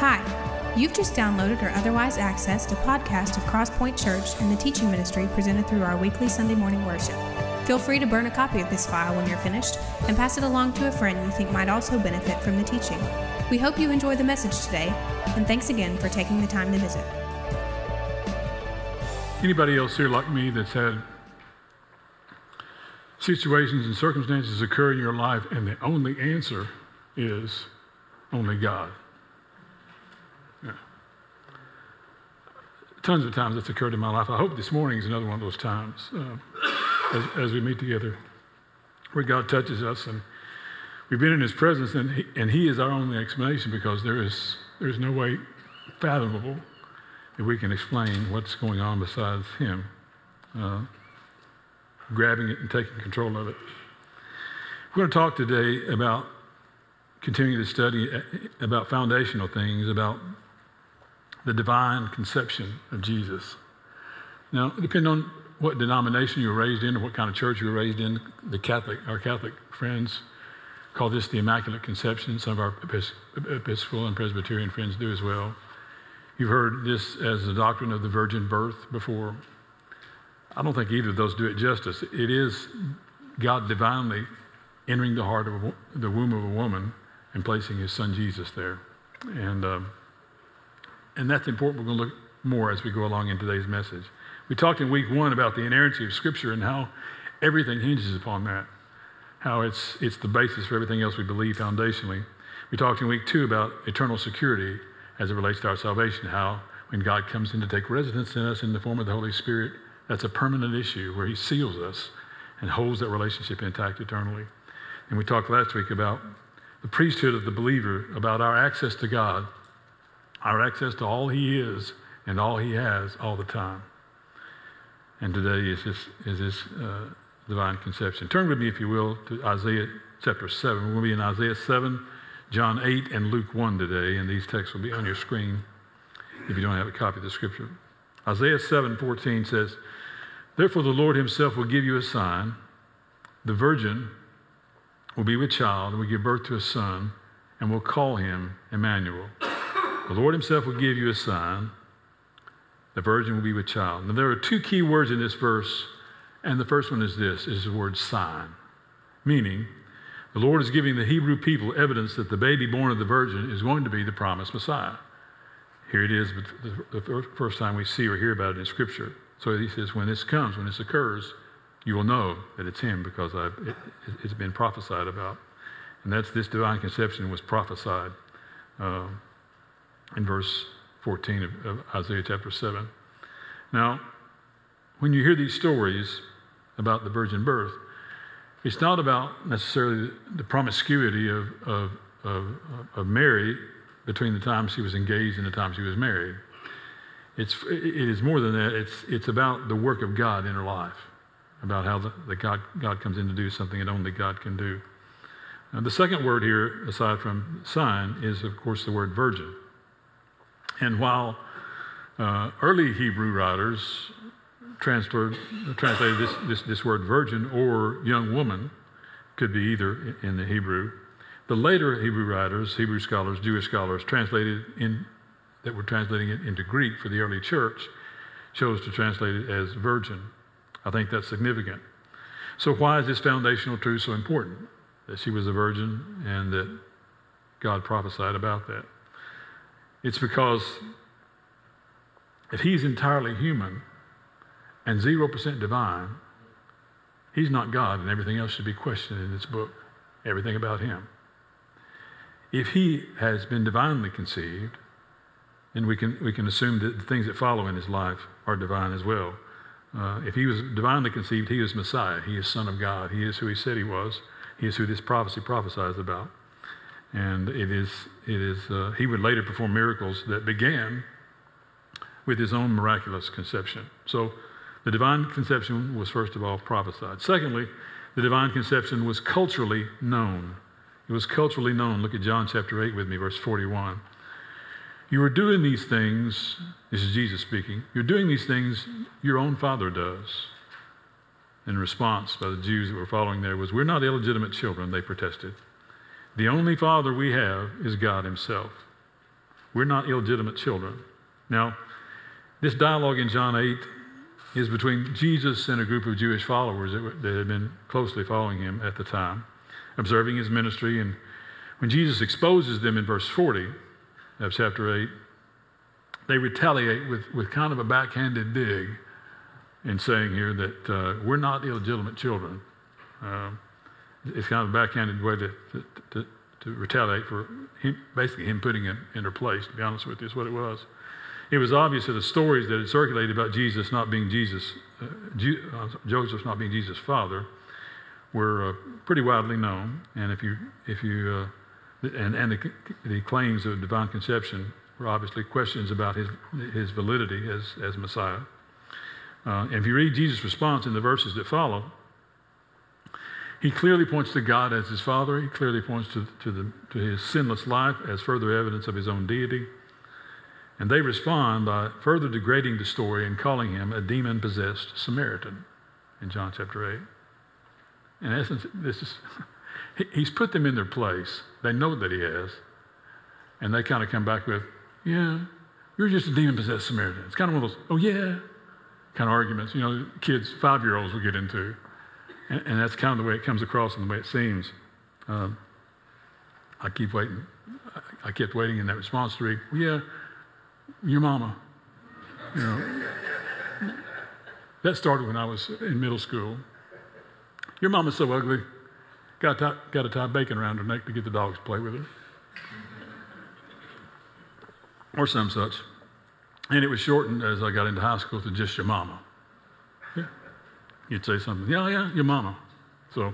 Hi, you've just downloaded or otherwise accessed a podcast of Crosspoint Church and the teaching ministry presented through our weekly Sunday morning worship. Feel free to burn a copy of this file when you're finished and pass it along to a friend you think might also benefit from the teaching. We hope you enjoy the message today, and thanks again for taking the time to visit. Anybody else here like me that's had situations and circumstances occur in your life and the only answer is only God? Tons of times that's occurred in my life. I hope this morning is another one of those times uh, as, as, we meet together where God touches us and we've been in His presence and He, and he is our only explanation because there is, there is no way fathomable that we can explain what's going on besides Him. Uh, grabbing it and taking control of it. We're going to talk today about continuing to study uh, about foundational things, about the divine conception of Jesus. Now, depending on what denomination you were raised in or what kind of church you were raised in, the Catholic, our Catholic friends call this the Immaculate Conception. Some of our Episcopal and Presbyterian friends do as well. You've heard this as the doctrine of the virgin birth before. I don't think either of those do it justice. It is God divinely entering the heart of a, the womb of a woman and placing his son Jesus there. And, um, and that's important. We're going to look more as we go along in today's message. We talked in week one about the inerrancy of Scripture and how everything hinges upon that, how it's, it's the basis for everything else we believe foundationally. We talked in week two about eternal security as it relates to our salvation, how when God comes in to take residence in us in the form of the Holy Spirit, that's a permanent issue where He seals us and holds that relationship intact eternally. And we talked last week about the priesthood of the believer, about our access to God, our access to all He is and all He has all the time. And today is this, is this uh, divine conception. Turn with me, if you will, to Isaiah chapter 7. We're going to be in Isaiah 7, John 8, and Luke 1 today, and these texts will be on your screen if you don't have a copy of the scripture. Isaiah 7 14 says, Therefore, the Lord himself will give you a sign. The virgin will be with child and will give birth to a son, and will call him Emmanuel. The Lord himself will give you a sign. The virgin will be with child. Now, there are two key words in this verse, and the first one is this is the word sign, meaning the Lord is giving the Hebrew people evidence that the baby born of the virgin is going to be the promised Messiah. Here it is, the first time we see or hear about it in Scripture. So he says, when this comes, when this occurs, you will know that it's him because it, has been prophesied about. And that's this divine conception was prophesied uh, in verse 14 of, Isaiah chapter 7. Now, when you hear these stories about the virgin birth, it's not about necessarily the promiscuity of, of, of, of Mary between the time she was engaged and the time she was married. It's, it is more than that. It's, it's about the work of God in her life, about how the, the God, God comes in to do something that only God can do. Now, the second word here, aside from sign, is of course the word virgin. And while uh, early Hebrew writers translated this, this, this word virgin or young woman, could be either in the Hebrew, the later Hebrew writers, Hebrew scholars, Jewish scholars, translated in that were translating it into Greek for the early church chose to translate it as virgin. I think that's significant. So, why is this foundational truth so important? That she was a virgin and that God prophesied about that. It's because if he's entirely human and 0% divine, he's not God, and everything else should be questioned in this book, everything about him. If he has been divinely conceived, then we can, we can assume that the things that follow in his life are divine as well. Uh, if he was divinely conceived, he is Messiah. He is Son of God. He is who he said he was. He is who this prophecy prophesies about. And it is, it is uh, he would later perform miracles that began with his own miraculous conception. So the divine conception was first of all prophesied. Secondly, the divine conception was culturally known. It was culturally known. Look at John chapter 8 with me, verse 41. You are doing these things, this is Jesus speaking, you're doing these things your own father does. In response by the Jews that were following there was, We're not illegitimate children, they protested. The only father we have is God Himself. We're not illegitimate children. Now, this dialogue in John 8 is between Jesus and a group of Jewish followers that, that had been closely following him at the time, observing his ministry. And when Jesus exposes them in verse 40 of chapter 8, they retaliate with, with kind of a backhanded dig in saying here that uh, we're not illegitimate children. Um, it's kind of a backhanded way to, to, to, to retaliate for him, basically him putting it in their place, to be honest with you, is what it was. It was obvious that the stories that had circulated about Jesus not being Jesus, uh, uh, Joseph not being Jesus' father, were uh, pretty widely known. And if you, if you, uh, and, and the, the claims of divine conception were obviously questions about his, his validity as, as Messiah. Uh, and if you read Jesus' response in the verses that follow, he clearly points to God as his Father. He clearly points to, to, the, to his sinless life as further evidence of his own deity. And they respond by further degrading the story and calling him a demon possessed Samaritan in John chapter 8. In essence, this is, he's put them in their place. They know that he has. And they kind of come back with, yeah, you're just a demon possessed Samaritan. It's kind of one of those, oh, yeah, kind of arguments, you know, kids, five year olds will get into. And, and, that's kind of the way it comes across and the way it seems. Um, I keep waiting. I, I kept waiting in that response to read, well, yeah, your mama. You know. that started when I was in middle school. Your mama's so ugly. Got to, got to tie bacon around her neck to get the dogs to play with her. Or some such. And it was shortened as I got into high school to just your mama. You'd say something, yeah, yeah, your mama. So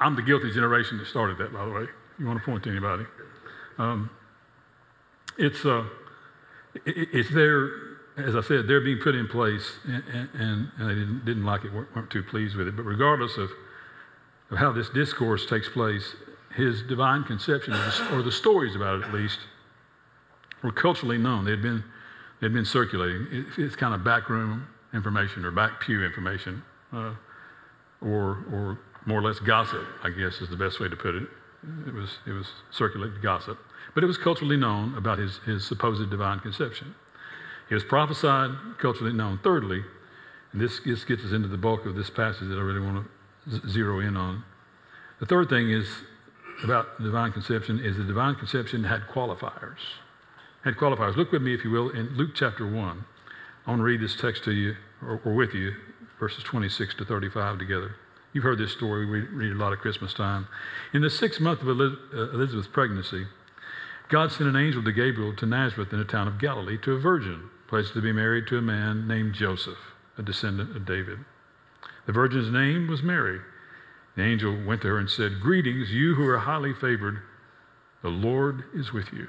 I'm the guilty generation that started that, by the way. You want to point to anybody? Um, it's, uh, it, it's there, as I said, they're being put in place, and, and, and they didn't, didn't like it, weren't, weren't too pleased with it. But regardless of, of how this discourse takes place, his divine conception, or the stories about it at least, were culturally known. They had been, they had been circulating. It, it's kind of backroom information or back pew information, uh, or, or more or less gossip, I guess is the best way to put it. It was, it was circulated gossip. But it was culturally known about his, his supposed divine conception. It was prophesied, culturally known. Thirdly, and this, this gets us into the bulk of this passage that I really want to zero in on. The third thing is about divine conception is the divine conception had qualifiers. Had qualifiers. Look with me, if you will, in Luke chapter 1. I want to read this text to you, or, or with you, verses 26 to 35 together. You've heard this story. We read a lot at Christmas time. In the sixth month of uh, Elizabeth's pregnancy, God sent an angel to Gabriel to Nazareth in the town of Galilee to a virgin placed to be married to a man named Joseph, a descendant of David. The virgin's name was Mary. The angel went to her and said, Greetings, you who are highly favored. The Lord is with you.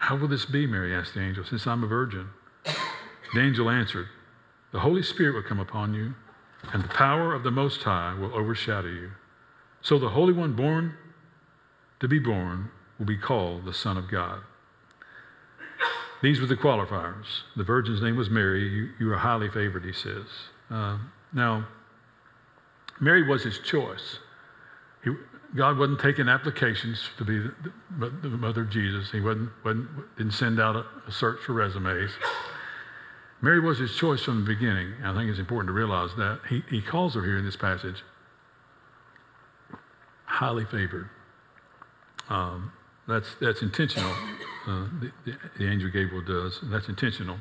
How will this be, Mary asked the angel, since I'm a virgin? The angel answered, The Holy Spirit will come upon you, and the power of the Most High will overshadow you. So the Holy One born to be born will be called the Son of God. These were the qualifiers. The virgin's name was Mary. You, you are highly favored, he says. Uh, now, Mary was his choice. He, God wasn't taking applications to be the, the, the mother of Jesus. He wasn't, wasn't, didn't send out a, a search for resumes. Mary was his choice from the beginning. I think it's important to realize that. He, he calls her here in this passage highly favored. Um, that's, that's intentional. Uh, the, the, the, angel Gabriel does, and that's intentional.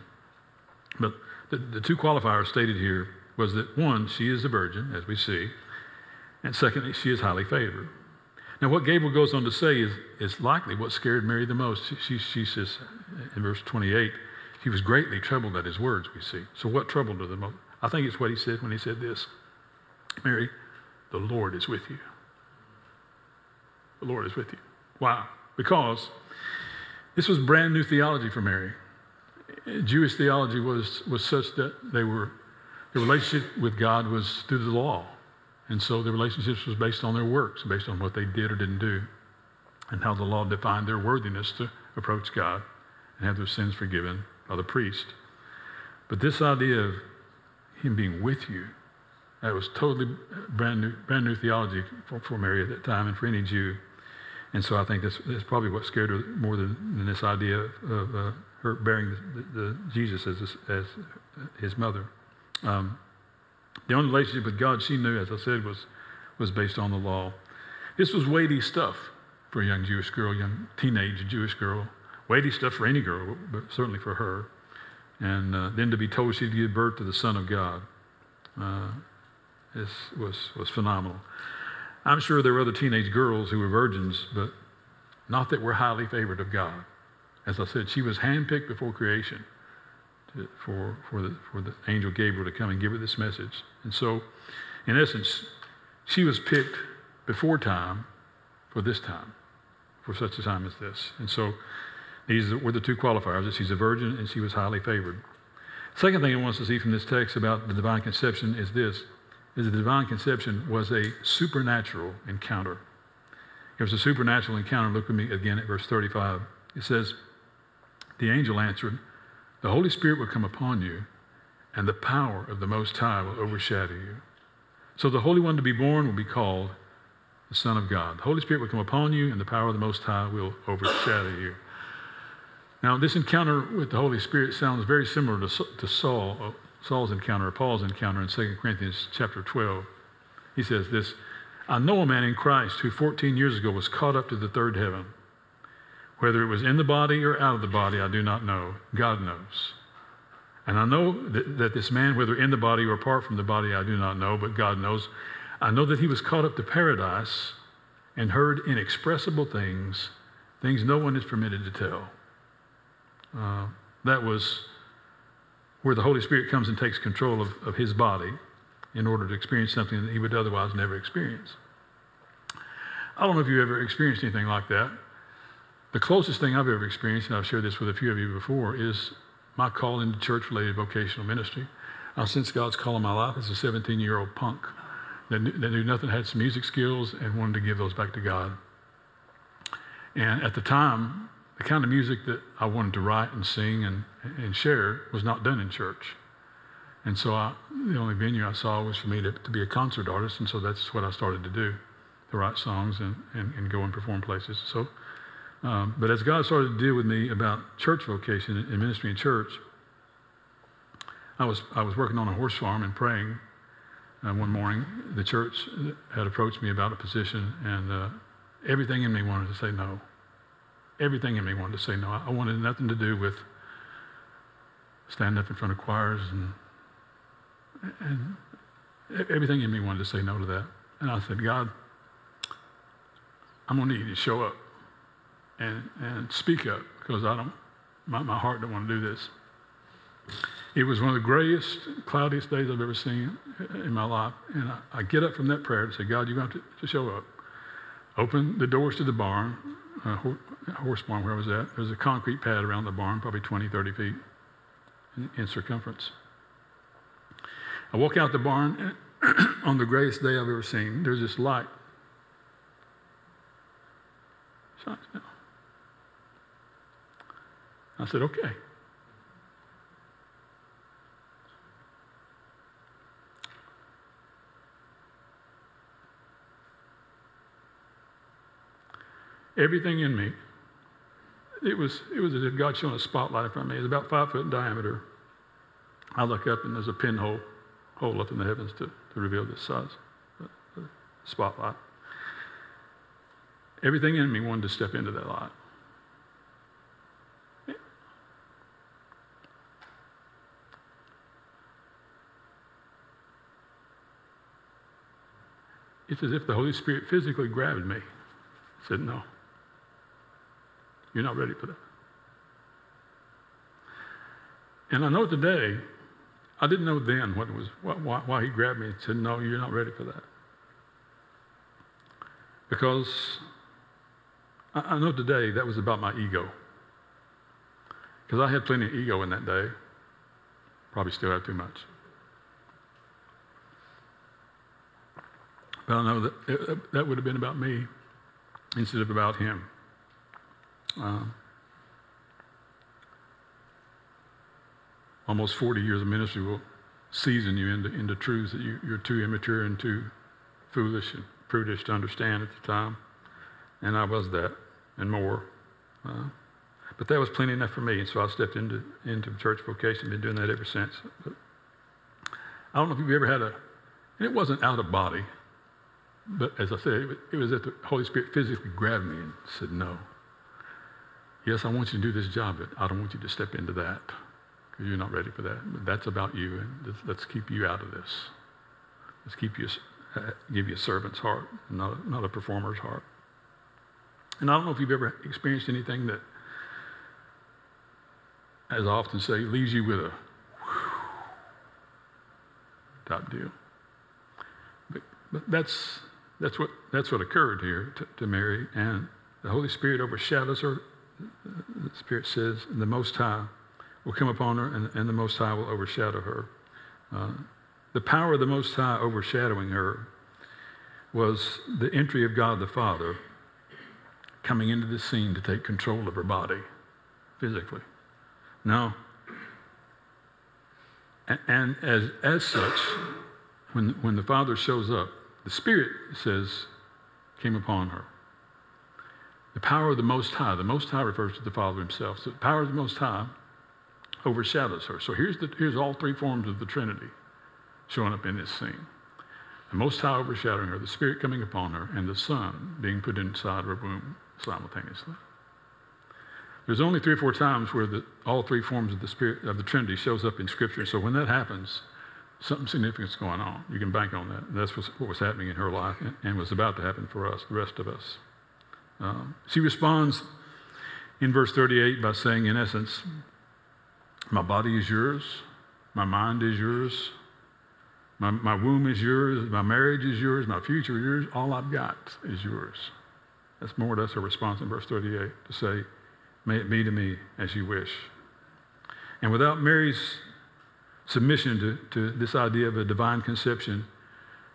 But the, the two qualifiers stated here was that one, she is a virgin, as we see, and secondly, she is highly favored. Now, what Gabriel goes on to say is, is likely what scared Mary the most. She, she, says in verse 28, she was greatly troubled at his words, we see. So, what troubled her the most? I think it's what he said when he said this Mary, the Lord is with you. The Lord is with you. Why? Because This was brand new theology for Mary. Jewish theology was, was such that they were, the relationship with God was through the law. And so the relationships was based on their works, based on what they did or didn't do, and how the law defined their worthiness to approach God and have their sins forgiven by the priest. But this idea of him being with you, that was totally brand new, brand new theology for, for Mary at that time and for any Jew. And so I think that's, that's probably what scared her more than, than this idea of uh, her bearing the, the, Jesus as, as his mother. Um, the only relationship with God she knew, as I said, was, was based on the law. This was weighty stuff for a young Jewish girl, young teenage Jewish girl. Weighty stuff for any girl, but certainly for her. And uh, then to be told she'd give birth to the Son of God uh, this was, was phenomenal. I'm sure there were other teenage girls who were virgins, but not that were highly favored of God. As I said, she was handpicked before creation to, for, for, the, for the angel Gabriel to come and give her this message. And so, in essence, she was picked before time for this time, for such a time as this. And so, these were the two qualifiers that she's a virgin and she was highly favored. Second thing I want us to see from this text about the divine conception is this is the divine conception was a supernatural encounter. It was a supernatural encounter. Look with me again at verse 35. It says, The angel answered, The Holy Spirit will come upon you, and the power of the Most High will overshadow you. So the Holy One to be born will be called the Son of God. The Holy Spirit will come upon you, and the power of the Most High will overshadow you. Now, this encounter with the Holy Spirit sounds very similar to, Saul, uh, Saul's encounter, or Paul's encounter in 2 Corinthians chapter 12. He says this I know a man in Christ who 14 years ago was caught up to the third heaven. Whether it was in the body or out of the body, I do not know. God knows. And I know that, that this man, whether in the body or apart from the body, I do not know, but God knows. I know that he was caught up to paradise and heard inexpressible things, things no one is permitted to tell. Uh, that was where the Holy Spirit comes and takes control of, of his body in order to experience something that he would otherwise never experience. I don't know if you've ever experienced anything like that. The closest thing I've ever experienced, and I've shared this with a few of you before, is my call into church related vocational ministry. I sensed God's call in my life as a 17 year old punk that knew, that knew nothing, had some music skills, and wanted to give those back to God. And at the time, the kind of music that I wanted to write and sing and, and share was not done in church. And so I, the only venue I saw was for me to, to be a concert artist, and so that's what I started to do, to write songs and, and, and go and perform places. So, um, but as God started to deal with me about church vocation and ministry in church, I was, I was working on a horse farm and praying uh, one morning. The church had approached me about a position, and uh, everything in me wanted to say no everything in me wanted to say no. I wanted nothing to do with standing up in front of choirs and, and everything in me wanted to say no to that. And I said, God, I'm going to need you to show up and, and speak up because I don't, my, my heart don't want to do this. It was one of the grayest, cloudiest days I've ever seen in my life. And I, I get up from that prayer to say, God, you're going to, to show up. Open the doors to the barn, uh, horse barn where I was at. There's a concrete pad around the barn, probably 20, 30 feet in, in circumference. I walk out the barn on the greatest day I've ever seen. There's this light. I said, okay. everything in me. It was, it was as if God shone a spotlight in front of me. It was about five foot in diameter. I look up and there's a pinhole hole up in the heavens to, to reveal this size the, the spotlight. Everything in me wanted to step into that light. It's as if the Holy Spirit physically grabbed me. Said, No. You're not ready for that. And I know today, I didn't know then what was why, why he grabbed me and said, "No, you're not ready for that." Because I, I know today that was about my ego. Because I had plenty of ego in that day. Probably still have too much. I know that that would have been about me instead of about him. Um, almost 40 years of ministry will season you into, into truths that you, you're too immature and too foolish and prudish to understand at the time. And I was that and more. Uh, but that was plenty enough for me. And so I stepped into, into church vocation, and been doing that ever since. But I don't know if you've ever had a, and it wasn't out of body, but as I said, it was, that the Holy Spirit physically grabbed me and said, No. Yes, I want you to do this job, but I don't want you to step into that because you're not ready for that. But that's about you, and let's, keep you out of this. Let's keep you, uh, give you a servant's heart, not a, not a performer's heart. And I don't know if you've ever experienced anything that, as I often say, leaves you with a type deal. But, but that's, that's, what, that's what occurred here to, to Mary, and the Holy Spirit overshadows her. The Spirit says, the Most High will come upon her, and, and the Most High will overshadow her. Uh, the power of the Most High overshadowing her was the entry of God the Father coming into the scene to take control of her body physically. Now, and as, as such, when, when the Father shows up, the Spirit says, came upon her. The power of the Most High, the Most High refers to the Father himself. So the power of the Most High overshadows her. So here's, the, here's all three forms of the Trinity showing up in this scene. The Most High overshadowing her, the Spirit coming upon her, and the Son being put inside her womb simultaneously. There's only three or four times where the, all three forms of the Spirit of the Trinity shows up in Scripture. So when that happens, something significant's going on. You can bank on that. That's what was happening in her life and, and was about to happen for us, the rest of us. Um, she responds in verse 38 by saying, in essence, My body is yours, my mind is yours, my, my womb is yours, my marriage is yours, my future is yours, all I've got is yours. That's more or less her response in verse 38 to say, May it be to me as you wish. And without Mary's submission to, to this idea of a divine conception,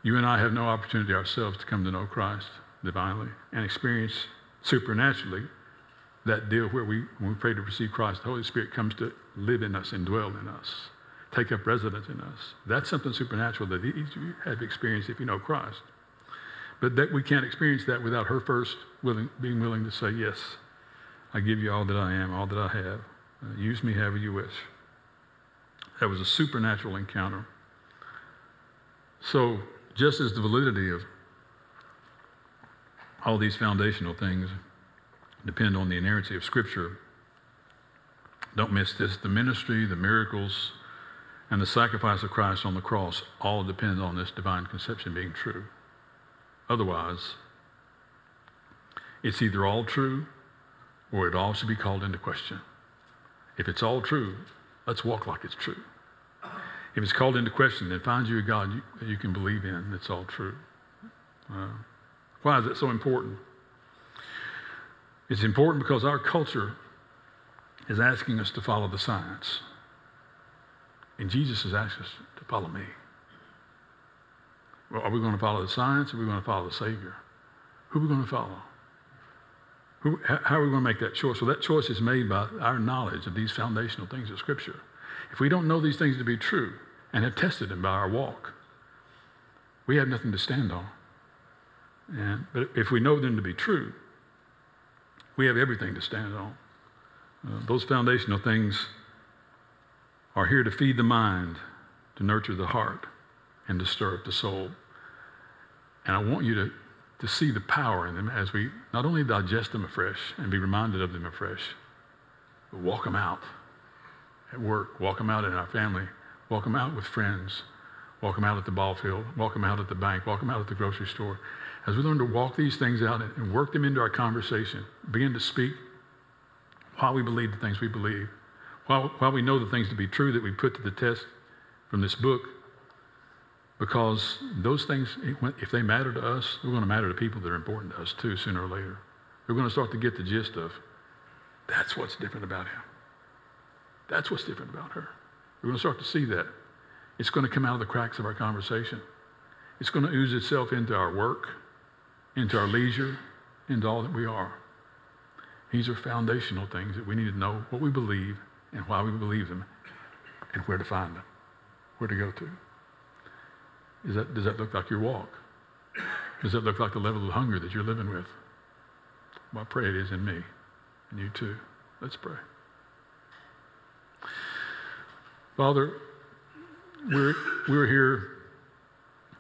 you and I have no opportunity ourselves to come to know Christ divinely and experience supernaturally that deal where we, when we pray to receive Christ, the Holy Spirit comes to live in us and dwell in us, take up residence in us. That's something supernatural that each of you have experienced if you know Christ. But that we can't experience that without her first willing, being willing to say, Yes, I give you all that I am, all that I have. Uh, use me however you wish. That was a supernatural encounter. So, just as the validity of all these foundational things depend on the inerrancy of Scripture, don't miss this. The ministry, the miracles, and the sacrifice of Christ on the cross all depend on this divine conception being true. Otherwise, it's either all true or it all should be called into question. If it's all true, let's walk like it's true. If it's called into question, then find you a God you, that you can believe in that's all true. Uh, why is it so important? It's important because our culture is asking us to follow the science. And Jesus is asking us to follow me. Well, are we going to follow the science or are we going to follow the Savior? Who are we going to follow? Who, how are we going to make that choice? Well, that choice is made by our knowledge of these foundational things of Scripture. If we don't know these things to be true and have tested them by our walk, we have nothing to stand on. And, but if we know them to be true, we have everything to stand on. Uh, those foundational things are here to feed the mind, to nurture the heart, and to stir up the soul. And I want you to, to see the power in them as we not only digest them afresh and be reminded of them afresh, but walk them out at work, walk them out in our family, walk them out with friends, walk them out at the ball field, walk them out at the bank, walk them out at the grocery store. As we learn to walk these things out and work them into our conversation, begin to speak while we believe the things we believe, while, while we know the things to be true that we put to the test from this book, because those things, if they matter to us, they're going to matter to people that are important to us too, sooner or later. They're going to start to get the gist of that's what's different about him. That's what's different about her. We're going to start to see that. It's going to come out of the cracks of our conversation. It's going to ooze itself into our work, into our leisure, into all that we are. These are foundational things that we need to know what we believe and why we believe them and where to find them, where to go to. Is that, does that look like your walk? Does that look like the level of hunger that you're living with? Well, I pray it is in me and you too. Let's pray. Father, we're, we're here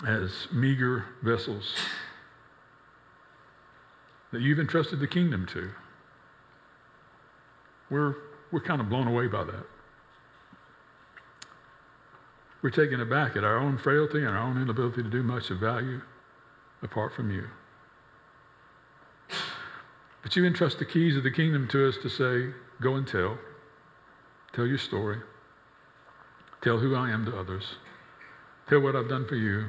as meager vessels that you've entrusted the kingdom to. We're, we're kind of blown away by that. We're taken aback at our own frailty and our own inability to do much of value apart from you. But you entrust the keys of the kingdom to us to say, go and tell. Tell your story. Tell who I am to others. Tell what I've done for you.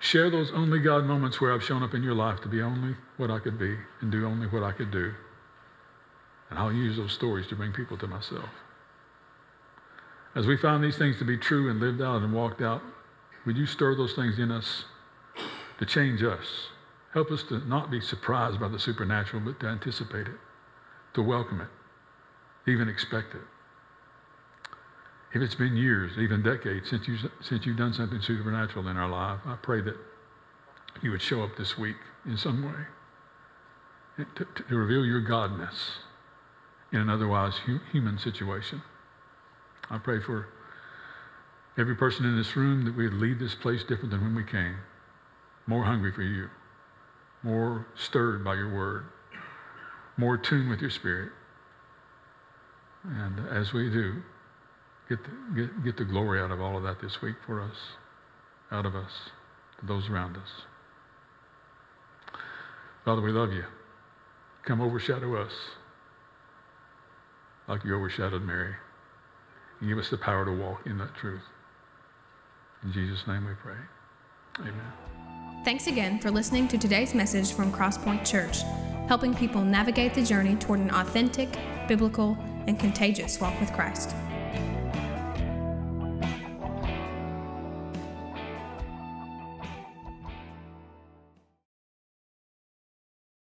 Share those only God moments where I've shown up in your life to be only what I could be and do only what I could do. And I'll use those stories to bring people to myself. As we find these things to be true and lived out and walked out, would you stir those things in us to change us? Help us to not be surprised by the supernatural, but to anticipate it, to welcome it, even expect it. If it's been years, even decades since, you, since you've done something supernatural in our life, I pray that you would show up this week in some way eh, to, to, to reveal your godness in an otherwise hu- human situation. I pray for every person in this room that we would leave this place different than when we came, more hungry for you, more stirred by your word, more tuned with your spirit. And as we do, get the, get, get the glory out of all of that this week for us, out of us, to those around us. Father, we love you. Come overshadow us like you overshadowed Mary. And give us the power to walk in that truth. In Jesus' name we pray. Amen. Thanks again for listening to today's message from Crosspoint Church, helping people navigate the journey toward an authentic, biblical, and contagious walk with Christ.